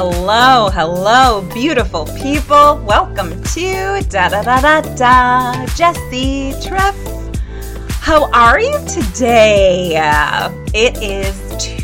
hello, hello, beautiful people. Welcome to Da Da Da Da Da. Jessi Trif. How are you today? It is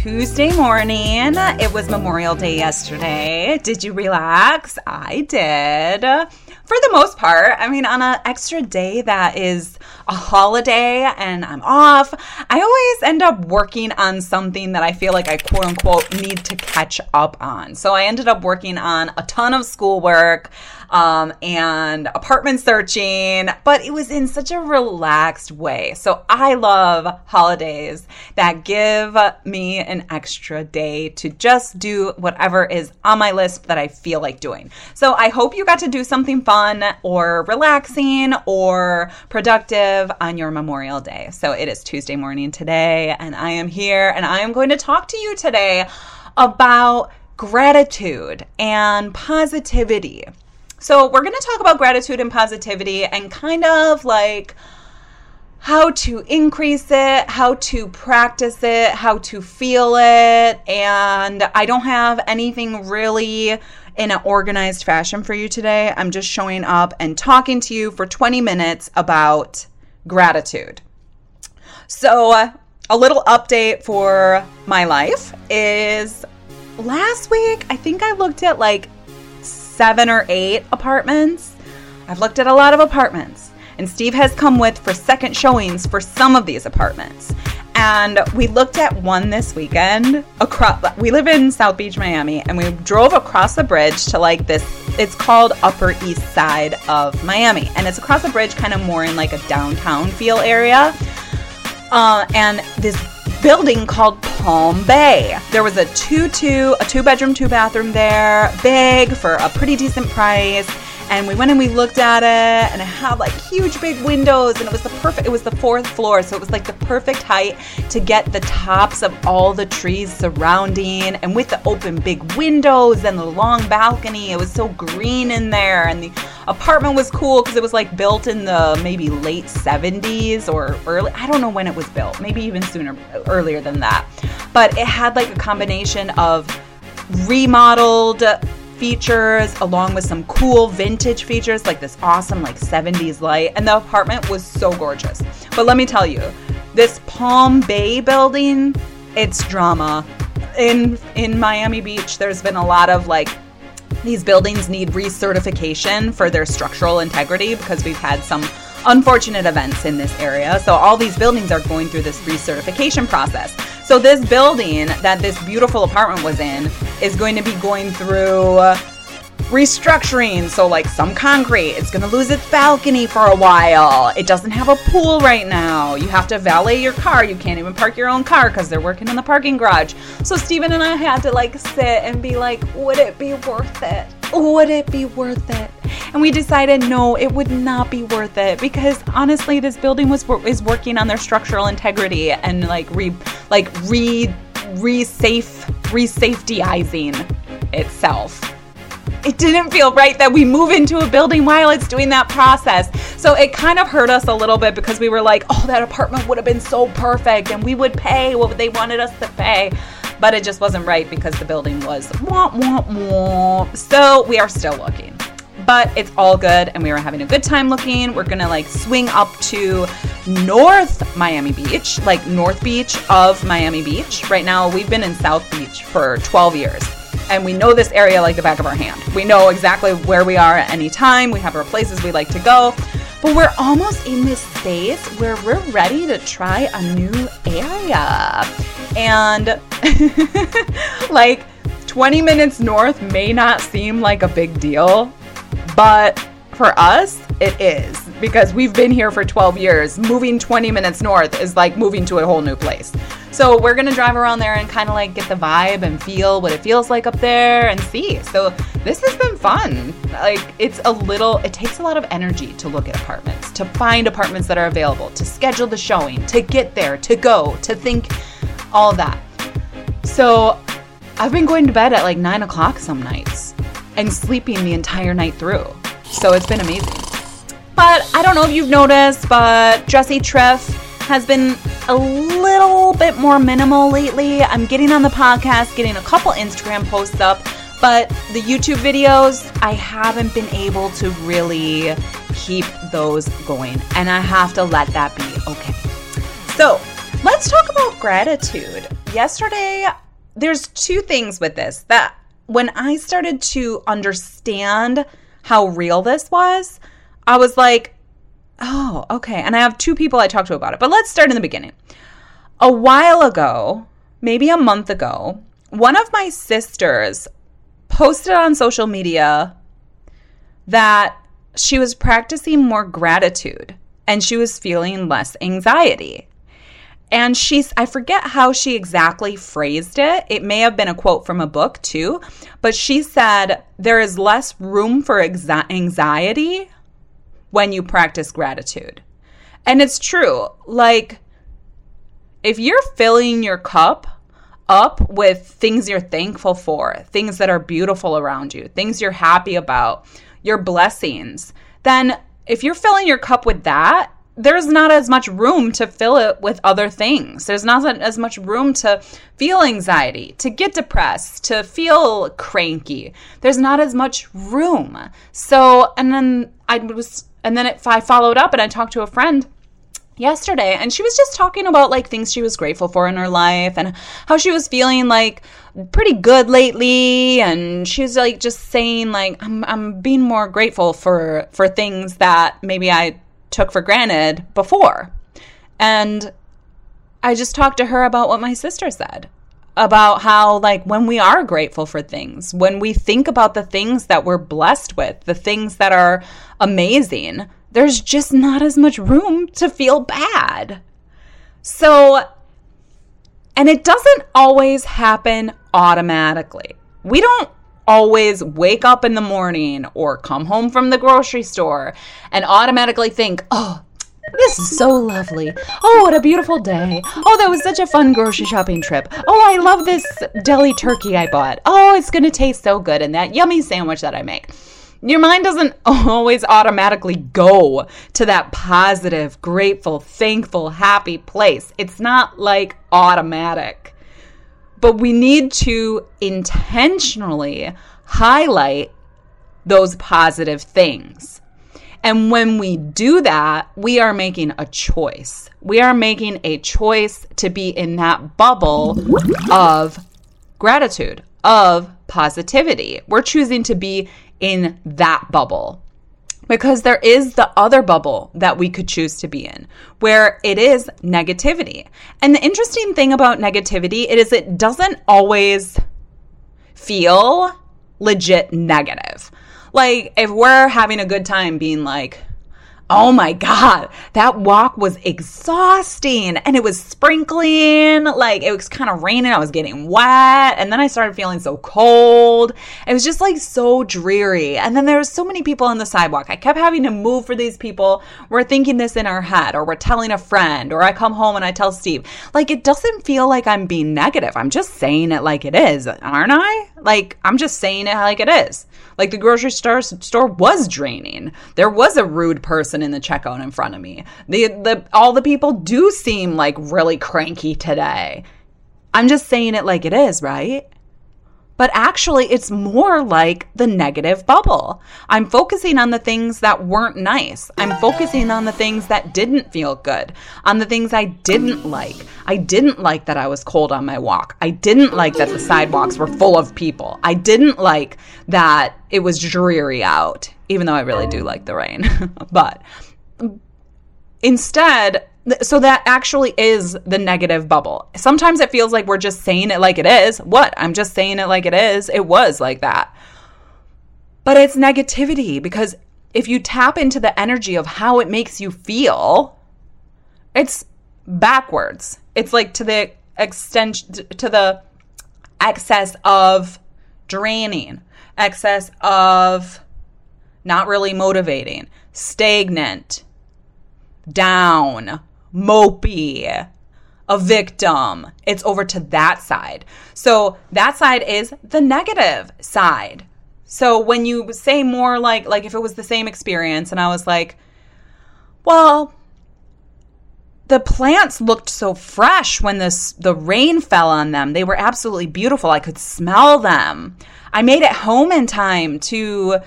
Tuesday morning. It was Memorial Day yesterday. Did you relax? I did. For the most part, I mean, on an extra day that is a holiday and I'm off, I always end up working on something that I feel like I quote unquote need to catch up on. So I ended up working on a ton of schoolwork um, and apartment searching, but it was in such a relaxed way. So I love holidays that give me an extra day to just do whatever is on my list that I feel like doing. So I hope you got to do something fun or relaxing or productive on your Memorial Day. So it is Tuesday morning today, and I am here and I am going to talk to you today about gratitude and positivity. So, we're going to talk about gratitude and positivity and kind of like how to increase it, how to practice it, how to feel it. And I don't have anything really in an organized fashion for you today. I'm just showing up and talking to you for 20 minutes about gratitude. So, uh, a little update for my life is last week, I think I looked at like seven or eight apartments. I've looked at a lot of apartments, and Steve has come with for second showings for some of these apartments. And we looked at one this weekend across we live in South Beach, Miami, and we drove across the bridge to like this it's called Upper East Side of Miami. And it's across the bridge kind of more in like a downtown feel area. Uh, and this building called Palm Bay. There was a two two a two bedroom two bathroom there, big for a pretty decent price. And we went and we looked at it, and it had like huge big windows, and it was the perfect. It was the fourth floor, so it was like the perfect height to get the tops of all the trees surrounding, and with the open big windows and the long balcony. It was so green in there, and the apartment was cool because it was like built in the maybe late 70s or early. I don't know when it was built, maybe even sooner, earlier than that. But it had like a combination of remodeled features along with some cool vintage features like this awesome like 70s light and the apartment was so gorgeous. But let me tell you this palm bay building it's drama. In in miami beach there's been a lot of like these buildings need recertification for their structural integrity because we've had some unfortunate events in this area. So all these buildings are going through this recertification process. So this building that this beautiful apartment was in is going to be going through restructuring. So, like some concrete, it's going to lose its balcony for a while. It doesn't have a pool right now. You have to valet your car. You can't even park your own car because they're working in the parking garage. So, Steven and I had to like sit and be like, would it be worth it? Would it be worth it? And we decided no, it would not be worth it because honestly, this building was is working on their structural integrity and like re like re re safe re safetyizing itself it didn't feel right that we move into a building while it's doing that process. So it kind of hurt us a little bit because we were like, oh, that apartment would have been so perfect and we would pay what they wanted us to pay. But it just wasn't right because the building was wah, wah, wah. So we are still looking. But it's all good and we were having a good time looking. We're gonna like swing up to North Miami Beach, like North Beach of Miami Beach. Right now, we've been in South Beach for 12 years and we know this area like the back of our hand. We know exactly where we are at any time. We have our places we like to go. But we're almost in this space where we're ready to try a new area. And like 20 minutes north may not seem like a big deal, but for us, it is because we've been here for 12 years. Moving 20 minutes north is like moving to a whole new place. So we're gonna drive around there and kind of like get the vibe and feel what it feels like up there and see. So this has been fun. Like it's a little, it takes a lot of energy to look at apartments, to find apartments that are available, to schedule the showing, to get there, to go, to think all that. So I've been going to bed at like nine o'clock some nights and sleeping the entire night through. So it's been amazing. But I don't know if you've noticed, but Jessi Trif has been a little bit more minimal lately. I'm getting on the podcast, getting a couple Instagram posts up, But the YouTube videos, I haven't been able to really keep those going. And I have to let that be okay. So let's talk about gratitude. Yesterday, there's two things with this that when I started to understand how real this was, I was like, oh, okay. And I have two people I talked to about it. But let's start in the beginning. A while ago, maybe a month ago, one of my sisters posted on social media that she was practicing more gratitude and she was feeling less anxiety. And she's, I forget how she exactly phrased it. It may have been a quote from a book too, but she said, There is less room for anxiety when you practice gratitude. And it's true. Like, if you're filling your cup up with things you're thankful for, things that are beautiful around you, things you're happy about, your blessings, then if you're filling your cup with that, there's not as much room to fill it with other things. There's not as much room to feel anxiety, to get depressed, to feel cranky. There's not as much room. So, and then I was, and then if I followed up and I talked to a friend yesterday and she was just talking about like things she was grateful for in her life and how she was feeling like pretty good lately and she was like just saying like I'm I'm being more grateful for for things that maybe I took for granted before. And I just talked to her about what my sister said about how, like, when we are grateful for things, when we think about the things that we're blessed with, the things that are amazing, there's just not as much room to feel bad. So, and it doesn't always happen automatically. We don't always wake up in the morning or come home from the grocery store and automatically think, oh, this is so lovely. Oh, what a beautiful day. Oh, that was such a fun grocery shopping trip. Oh, I love this deli turkey I bought. Oh, it's going to taste so good in that yummy sandwich that I make. Your mind doesn't always automatically go to that positive, grateful, thankful, happy place. It's not like automatic but we need to intentionally highlight those positive things. And when we do that, we are making a choice. We are making a choice to be in that bubble of gratitude, of positivity. We're choosing to be in that bubble because there is the other bubble that we could choose to be in where it is negativity. And the interesting thing about negativity it is it doesn't always feel legit negative. Like if we're having a good time being like Oh my God, that walk was exhausting and it was sprinkling. Like it was kind of raining. I was getting wet. And then I started feeling so cold. It was just like so dreary. And then there was so many people on the sidewalk. I kept having to move for these people. We're thinking this in our head or we're telling a friend or I come home and I tell Steve. Like it doesn't feel like I'm being negative. I'm just saying it like it is, aren't I? Like I'm just saying it like it is. Like the grocery store store was draining. There was a rude person in the checkout in front of me. The the all the people do seem like really cranky today. I'm just saying it like it is, right? But actually, it's more like the negative bubble. I'm focusing on the things that weren't nice. I'm focusing on the things that didn't feel good, on the things I didn't like. I didn't like that I was cold on my walk. I didn't like that the sidewalks were full of people. I didn't like that it was dreary out, even though I really do like the rain. but instead, so that actually is the negative bubble. Sometimes it feels like we're just saying it like it is. What? I'm just saying it like it is. It was like that. But it's negativity because if you tap into the energy of how it makes you feel, it's backwards. It's like to the extent to the excess of draining, excess of not really motivating, stagnant, down, mopey, a victim. It's over to that side. So that side is the negative side. So when you say more like like if it was the same experience and I was like, well, the plants looked so fresh when this the rain fell on them. They were absolutely beautiful. I could smell them. I made it home in time to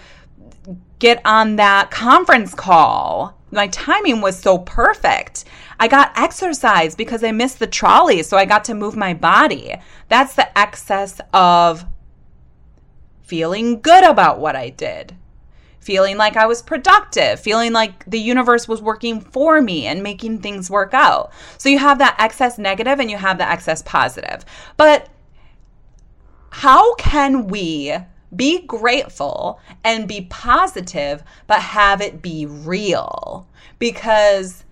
get on that conference call. My timing was so perfect. I got exercise because I missed the trolley, so I got to move my body. That's the excess of feeling good about what I did feeling like I was productive, feeling like the universe was working for me and making things work out. So you have that excess negative and you have the excess positive. But how can we be grateful and be positive, but have it be real? Because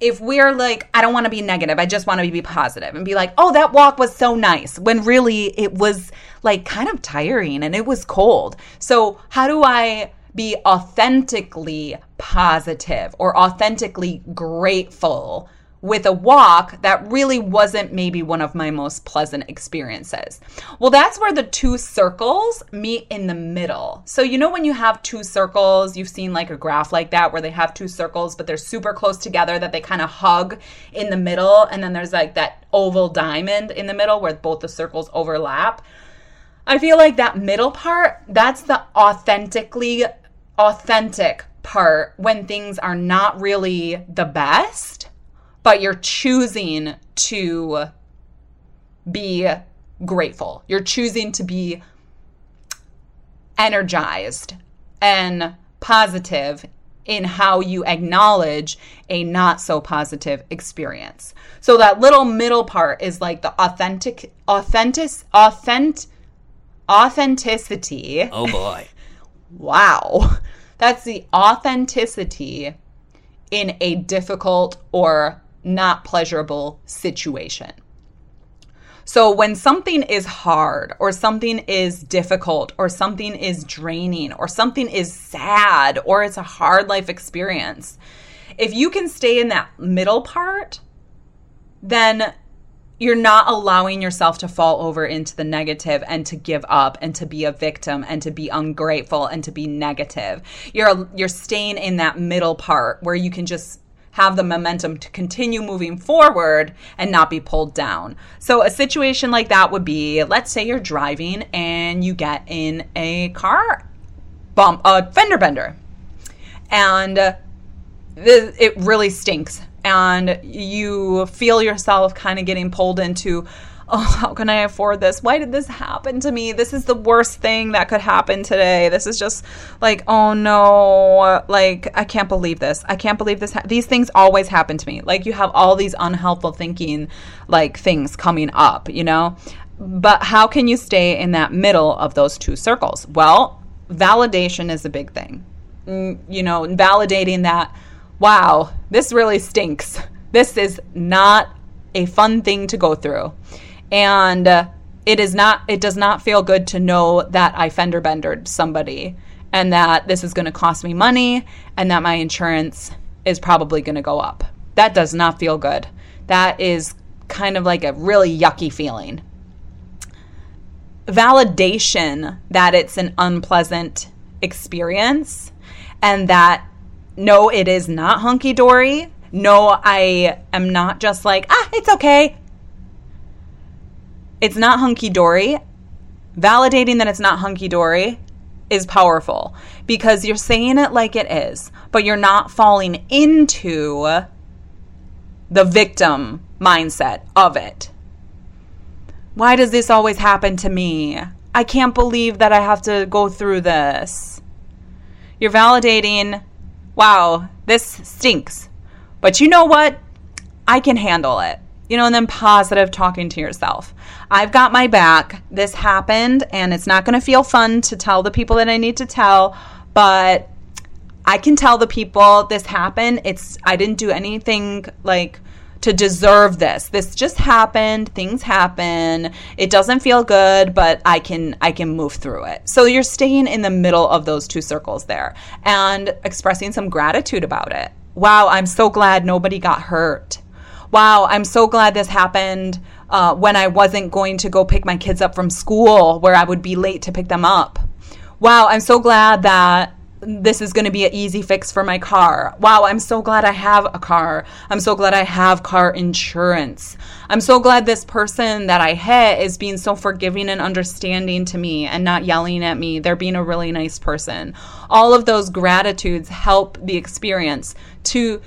if we're like, I don't want to be negative, I just want to be positive and be like, oh, that walk was so nice, when really it was like kind of tiring and it was cold. So, how do I be authentically positive or authentically grateful with a walk that really wasn't maybe one of my most pleasant experiences. Well, that's where the two circles meet in the middle. So, you know, when you have two circles, you've seen like a graph like that where they have two circles, but they're super close together that they kind of hug in the middle. And then there's like that oval diamond in the middle where both the circles overlap. I feel like that middle part, that's the authentically authentic part when things are not really the best, but you're choosing to be grateful. You're choosing to be energized and positive in how you acknowledge a not so positive experience. So that little middle part is like the authentic authentic authentic authenticity. Oh boy. wow. That's the authenticity in a difficult or not pleasurable situation. So, when something is hard, or something is difficult, or something is draining, or something is sad, or it's a hard life experience, if you can stay in that middle part, then you're not allowing yourself to fall over into the negative and to give up and to be a victim and to be ungrateful and to be negative. You're you're staying in that middle part where you can just have the momentum to continue moving forward and not be pulled down. So a situation like that would be let's say you're driving and you get in a car bump a fender bender. And uh, it really stinks and you feel yourself kind of getting pulled into oh, how can I afford this? Why did this happen to me? This is the worst thing that could happen today. This is just like, oh no, like I can't believe this. I can't believe this. Ha- these things always happen to me. Like you have all these unhelpful thinking, like things coming up, you know? But how can you stay in that middle of those two circles? Well, validation is a big thing. Mm, you know, validating that wow, this really stinks. This is not a fun thing to go through. And uh, it is not it does not feel good to know that I fender bendered somebody and that this is going to cost me money and that my insurance is probably going to go up. That does not feel good. That is kind of like a really yucky feeling. Validation that it's an unpleasant experience and that no, it is not hunky dory. No, I am not just like, ah, it's okay. It's not hunky dory. Validating that it's not hunky dory is powerful because you're saying it like it is, but you're not falling into the victim mindset of it. Why does this always happen to me? I can't believe that I have to go through this. You're validating wow, this stinks. But you know what? I can handle it. You know, and then positive talking to yourself. I've got my back. This happened, and it's not going to feel fun to tell the people that I need to tell, but I can tell the people this happened. It's I didn't do anything like to deserve this. This just happened. Things happen. It doesn't feel good, but I can I can move through it. So you're staying in the middle of those two circles there and expressing some gratitude about it. Wow, I'm so glad nobody got hurt. Wow, I'm so glad this happened uh, when I wasn't going to go pick my kids up from school, where I would be late to pick them up. Wow, I'm so glad that this is going to be an easy fix for my car. Wow, I'm so glad I have a car. I'm so glad I have car insurance. I'm so glad this person that I hit is being so forgiving and understanding to me and not yelling at me. They're being a really nice person. All of those gratitudes help the experience to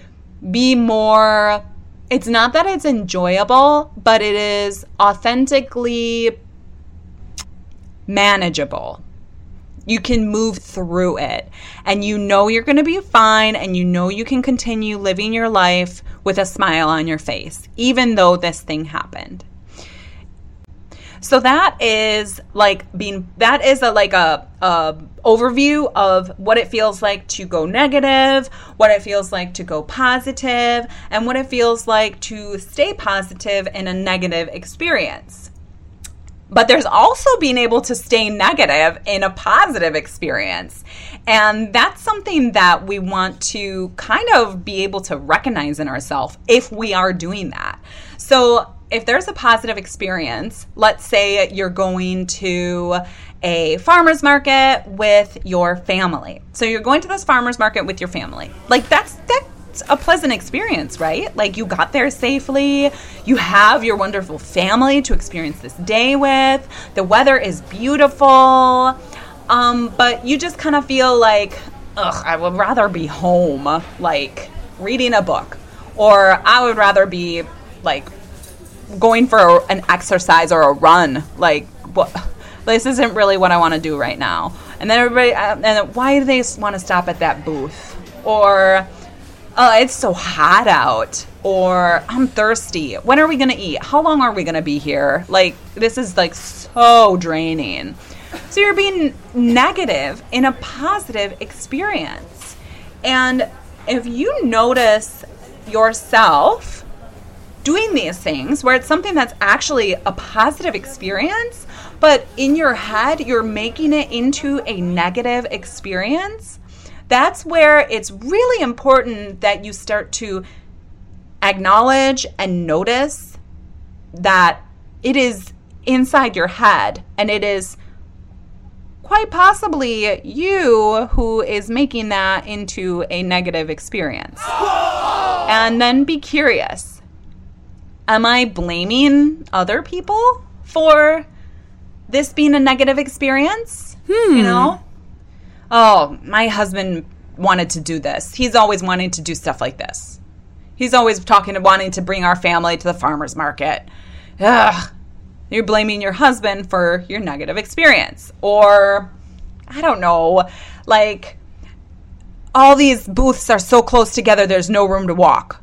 be more. It's not that it's enjoyable, but it is authentically manageable. You can move through it. And you know you're going to be fine and you know you can continue living your life with a smile on your face even though this thing happened so that is like being that is a like a, a overview of what it feels like to go negative what it feels like to go positive and what it feels like to stay positive in a negative experience but there's also being able to stay negative in a positive experience. And that's something that we want to kind of be able to recognize in ourselves if we are doing that. So, if there's a positive experience, let's say you're going to a farmer's market with your family. So you're going to this farmer's market with your family. Like that's that a pleasant experience, right? Like you got there safely, you have your wonderful family to experience this day with, the weather is beautiful, um, but you just kind of feel like, ugh, I would rather be home, like reading a book, or I would rather be like going for an exercise or a run, like what. This isn't really what I want to do right now. And then everybody, uh, and why do they want to stop at that booth? Or oh, it's so hot out, or I'm thirsty. When are we to eat? How long are we to be here? Like, this is like so draining. So you're being negative in a positive experience. And if you notice yourself doing these things where it's something that's actually a positive experience, but in your head, you're making it into a negative experience, that's where it's really important that you start to acknowledge and notice that it is inside your head and it is quite possibly you who is making that into a negative experience. And then be curious Am I blaming other people for this being a negative experience? Hmm. You know? oh, my husband wanted to do this. He's always wanting to do stuff like this. He's always talking and wanting to bring our family to the farmer's market. Ugh. You're blaming your husband for your negative experience. Or, I don't know, like, all these booths are so close together, there's no room to walk.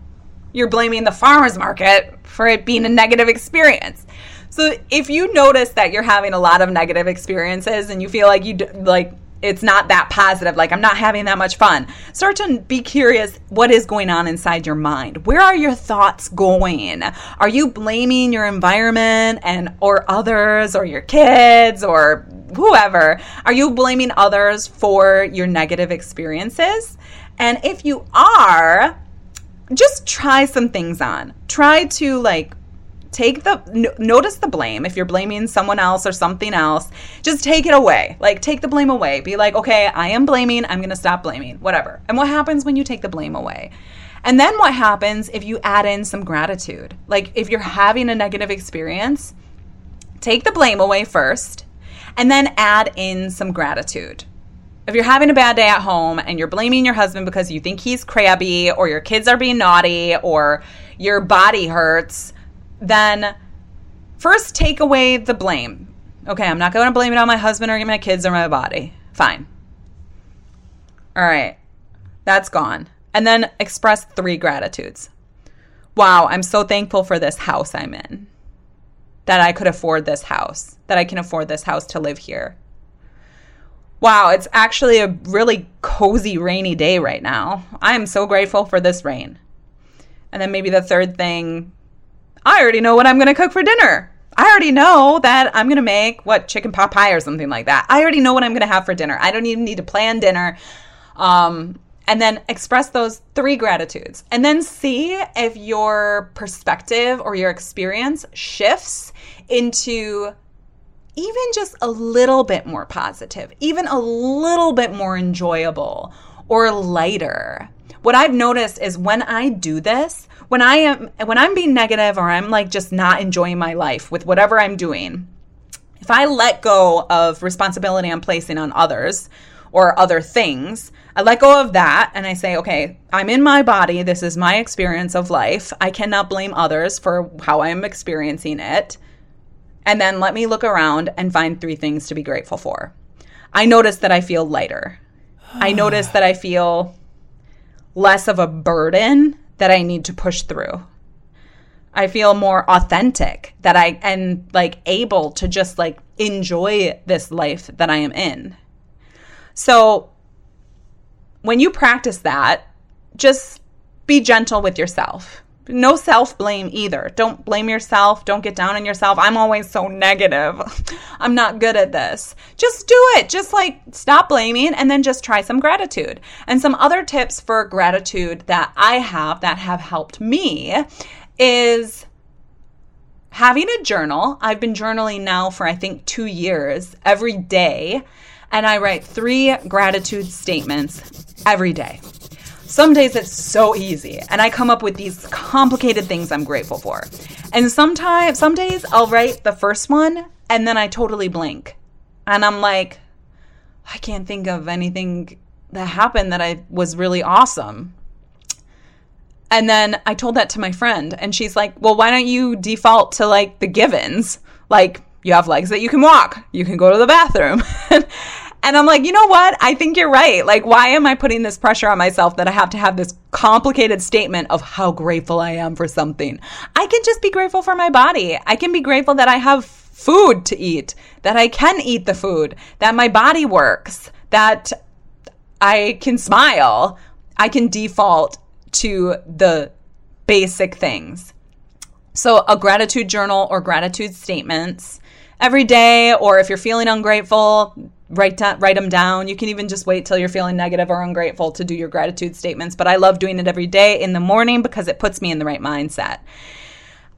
You're blaming the farmer's market for it being a negative experience. So if you notice that you're having a lot of negative experiences and you feel like you like it's not that positive like i'm not having that much fun start to be curious what is going on inside your mind. Where are your thoughts going? Are you blaming your environment and or others or your kids or whoever? Are you blaming others for your negative experiences? And if you are just try some things on. Try to like take the notice the blame. If you're blaming someone else or something else just take it away. Like take the blame away. Be like okay i am blaming. I'm going to stop blaming. Whatever. And what happens when you take the blame away? And then what happens if you add in some gratitude? Like if you're having a negative experience take the blame away first and then add in some gratitude if you're having a bad day at home and you're blaming your husband because you think he's crabby or your kids are being naughty or your body hurts then first take away the blame. Okay, I'm not going to blame it on my husband or my kids or my body. Fine. All right, that's gone. And then express three gratitudes. Wow, I'm so thankful for this house I'm in. That I could afford this house, that I can afford this house to live here. Wow, it's actually a really cozy rainy day right now. I am so grateful for this rain. And then maybe the third thing I already know what I'm going to cook for dinner. I already know that I'm going to make what chicken pot pie or something like that. I already know what I'm going to have for dinner. I don't even need to plan dinner. Um, and then express those three gratitudes and then see if your perspective or your experience shifts into even just a little bit more positive, even a little bit more enjoyable or lighter. What I've noticed is when I do this, when I am when I'm being negative or I'm like just not enjoying my life with whatever I'm doing, if I let go of responsibility I'm placing on others or other things, I let go of that and I say, okay, I'm in my body. This is my experience of life. I cannot blame others for how I am experiencing it. And then let me look around and find three things to be grateful for. I notice that I feel lighter. I notice that I feel less of a burden that I need to push through. I feel more authentic that I am like able to just like enjoy this life that I am in. So when you practice that, just be gentle with yourself. No self blame either. Don't blame yourself. Don't get down on yourself. I'm always so negative. I'm not good at this. Just do it. Just like stop blaming and then just try some gratitude. And some other tips for gratitude that I have that have helped me is having a journal. I've been journaling now for I think two years every day. And I write three gratitude statements every day. Some days it's so easy and I come up with these complicated things I'm grateful for. And sometimes some days I'll write the first one and then I totally blank. And I'm like I can't think of anything that happened that I was really awesome. And then I told that to my friend and she's like, "Well, why don't you default to like the givens? Like you have legs that you can walk. You can go to the bathroom." And I'm like, you know what? I think you're right. Like, why am I putting this pressure on myself that I have to have this complicated statement of how grateful I am for something? I can just be grateful for my body. I can be grateful that I have food to eat, that I can eat the food, that my body works, that I can smile. I can default to the basic things. So, a gratitude journal or gratitude statements every day, or if you're feeling ungrateful, write down, write them down. You can even just wait till you're feeling negative or ungrateful to do your gratitude statements. But I love doing it every day in the morning because it puts me in the right mindset.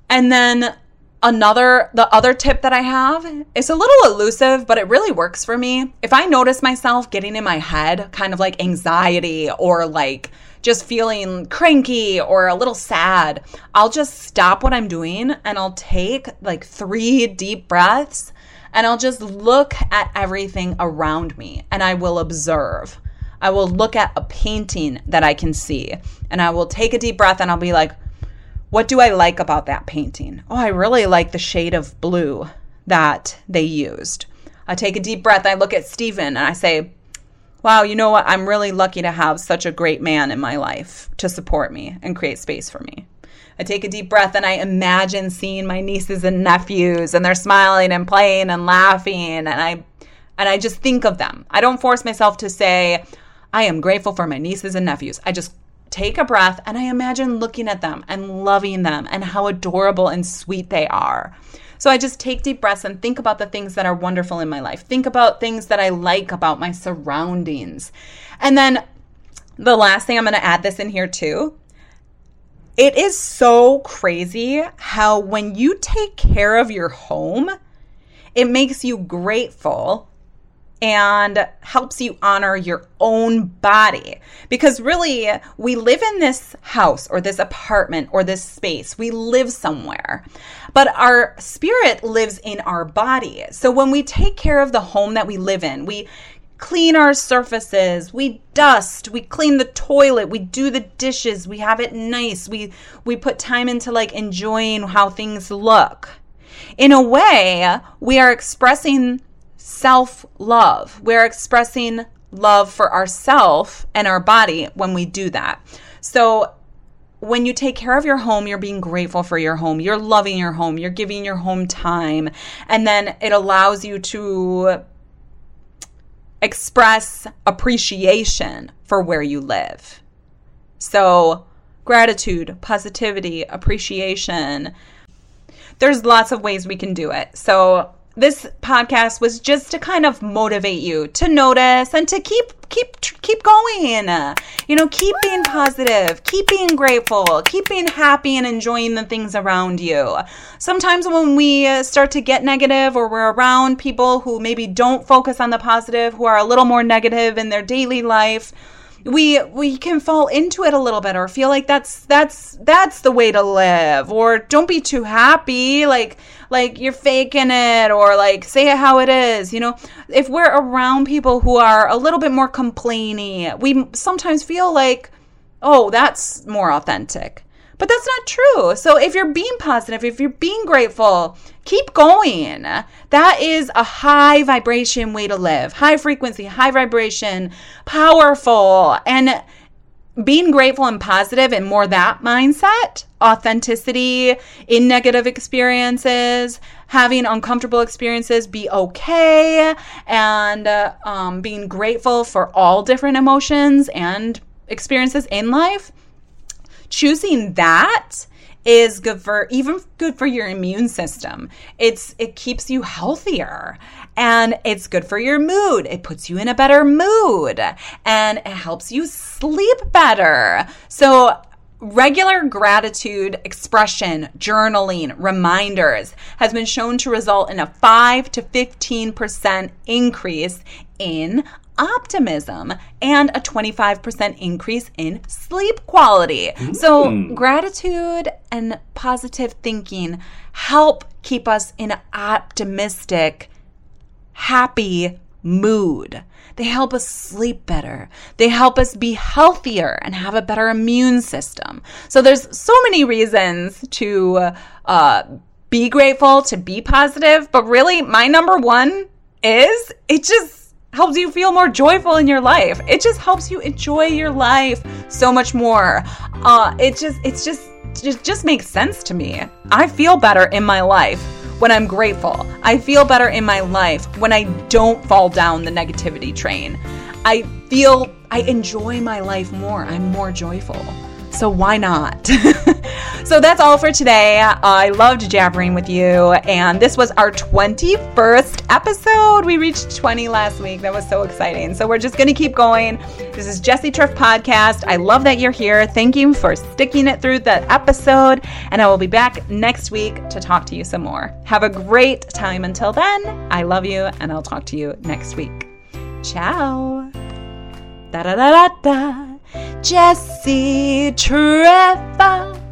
And then another the other tip that I have is a little elusive, but it really works for me. If I notice myself getting in my head, kind of like anxiety or like just feeling cranky or a little sad, I'll just stop what I'm doing and I'll take like 3 deep breaths and I'll just look at everything around me and I will observe. I will look at a painting that I can see and I will take a deep breath and I'll be like, what do I like about that painting? Oh, I really like the shade of blue that they used. I take a deep breath. I look at Stephen and I say, wow, you know what? I'm really lucky to have such a great man in my life to support me and create space for me. I take a deep breath and I imagine seeing my nieces and nephews and they're smiling and playing and laughing and I and I just think of them. I don't force myself to say I am grateful for my nieces and nephews. I just take a breath and I imagine looking at them and loving them and how adorable and sweet they are. So I just take deep breaths and think about the things that are wonderful in my life. Think about things that I like about my surroundings. And then the last thing I'm going to add this in here too it is so crazy how when you take care of your home, it makes you grateful and helps you honor your own body. Because really, we live in this house or this apartment or this space. We live somewhere, but our spirit lives in our body. So when we take care of the home that we live in, we clean our surfaces, we dust, we clean the toilet, we do the dishes, we have it nice. We we put time into like enjoying how things look. In a way, we are expressing self-love. We're expressing love for ourself and our body when we do that. So when you take care of your home, you're being grateful for your home. You're loving your home. You're giving your home time. And then it allows you to express appreciation for where you live. So, gratitude, positivity, appreciation. There's lots of ways we can do it. So, this podcast was just to kind of motivate you to notice and to keep keep keep going. You know, keep being positive, keep being grateful, keep being happy and enjoying the things around you. Sometimes when we uh, start to get negative or we're around people who maybe don't focus on the positive, who are a little more negative in their daily life, we we can fall into it a little bit or feel like that's that's that's the way to live or don't be too happy like like you're faking it or like say it how it is you know? If we're around people who are a little bit more complaining we sometimes feel like oh that's more authentic but that's not true. So if you're being positive, if you're being grateful, keep going. That is a high vibration way to live. High frequency, high vibration, powerful. And being grateful and positive and more that mindset, authenticity in negative experiences, having uncomfortable experiences be okay, and um, being grateful for all different emotions and experiences in life choosing that is good for even good for your immune system. It's it keeps you healthier and it's good for your mood. It puts you in a better mood and it helps you sleep better. So Regular gratitude expression, journaling, reminders has been shown to result in a 5 to 15% increase in optimism and a 25% increase in sleep quality. Mm. So, gratitude and positive thinking help keep us in an optimistic, happy mood. They help us sleep better. They help us be healthier and have a better immune system. So, there's so many reasons to uh, be grateful, to be positive, but really, my number one is it just helps you feel more joyful in your life. It just helps you enjoy your life so much more. Uh, it just, it's just, just, just makes sense to me. I feel better in my life when I'm grateful. I feel better in my life when I don't fall down the negativity train. I feel I enjoy my life more. I'm more joyful. So why not? so that's all for today. I loved jabbering with you, and this was our 21st episode. We reached 20 last week. That was so exciting. So we're just going to keep going. This is Jessi Trif Podcast. I love that you're here. Thank you for sticking it through that episode, and I will be back next week to talk to you some more. Have a great time until then. I love you, and I'll talk to you next week. Ciao. Da da da da da. Jessi Trif.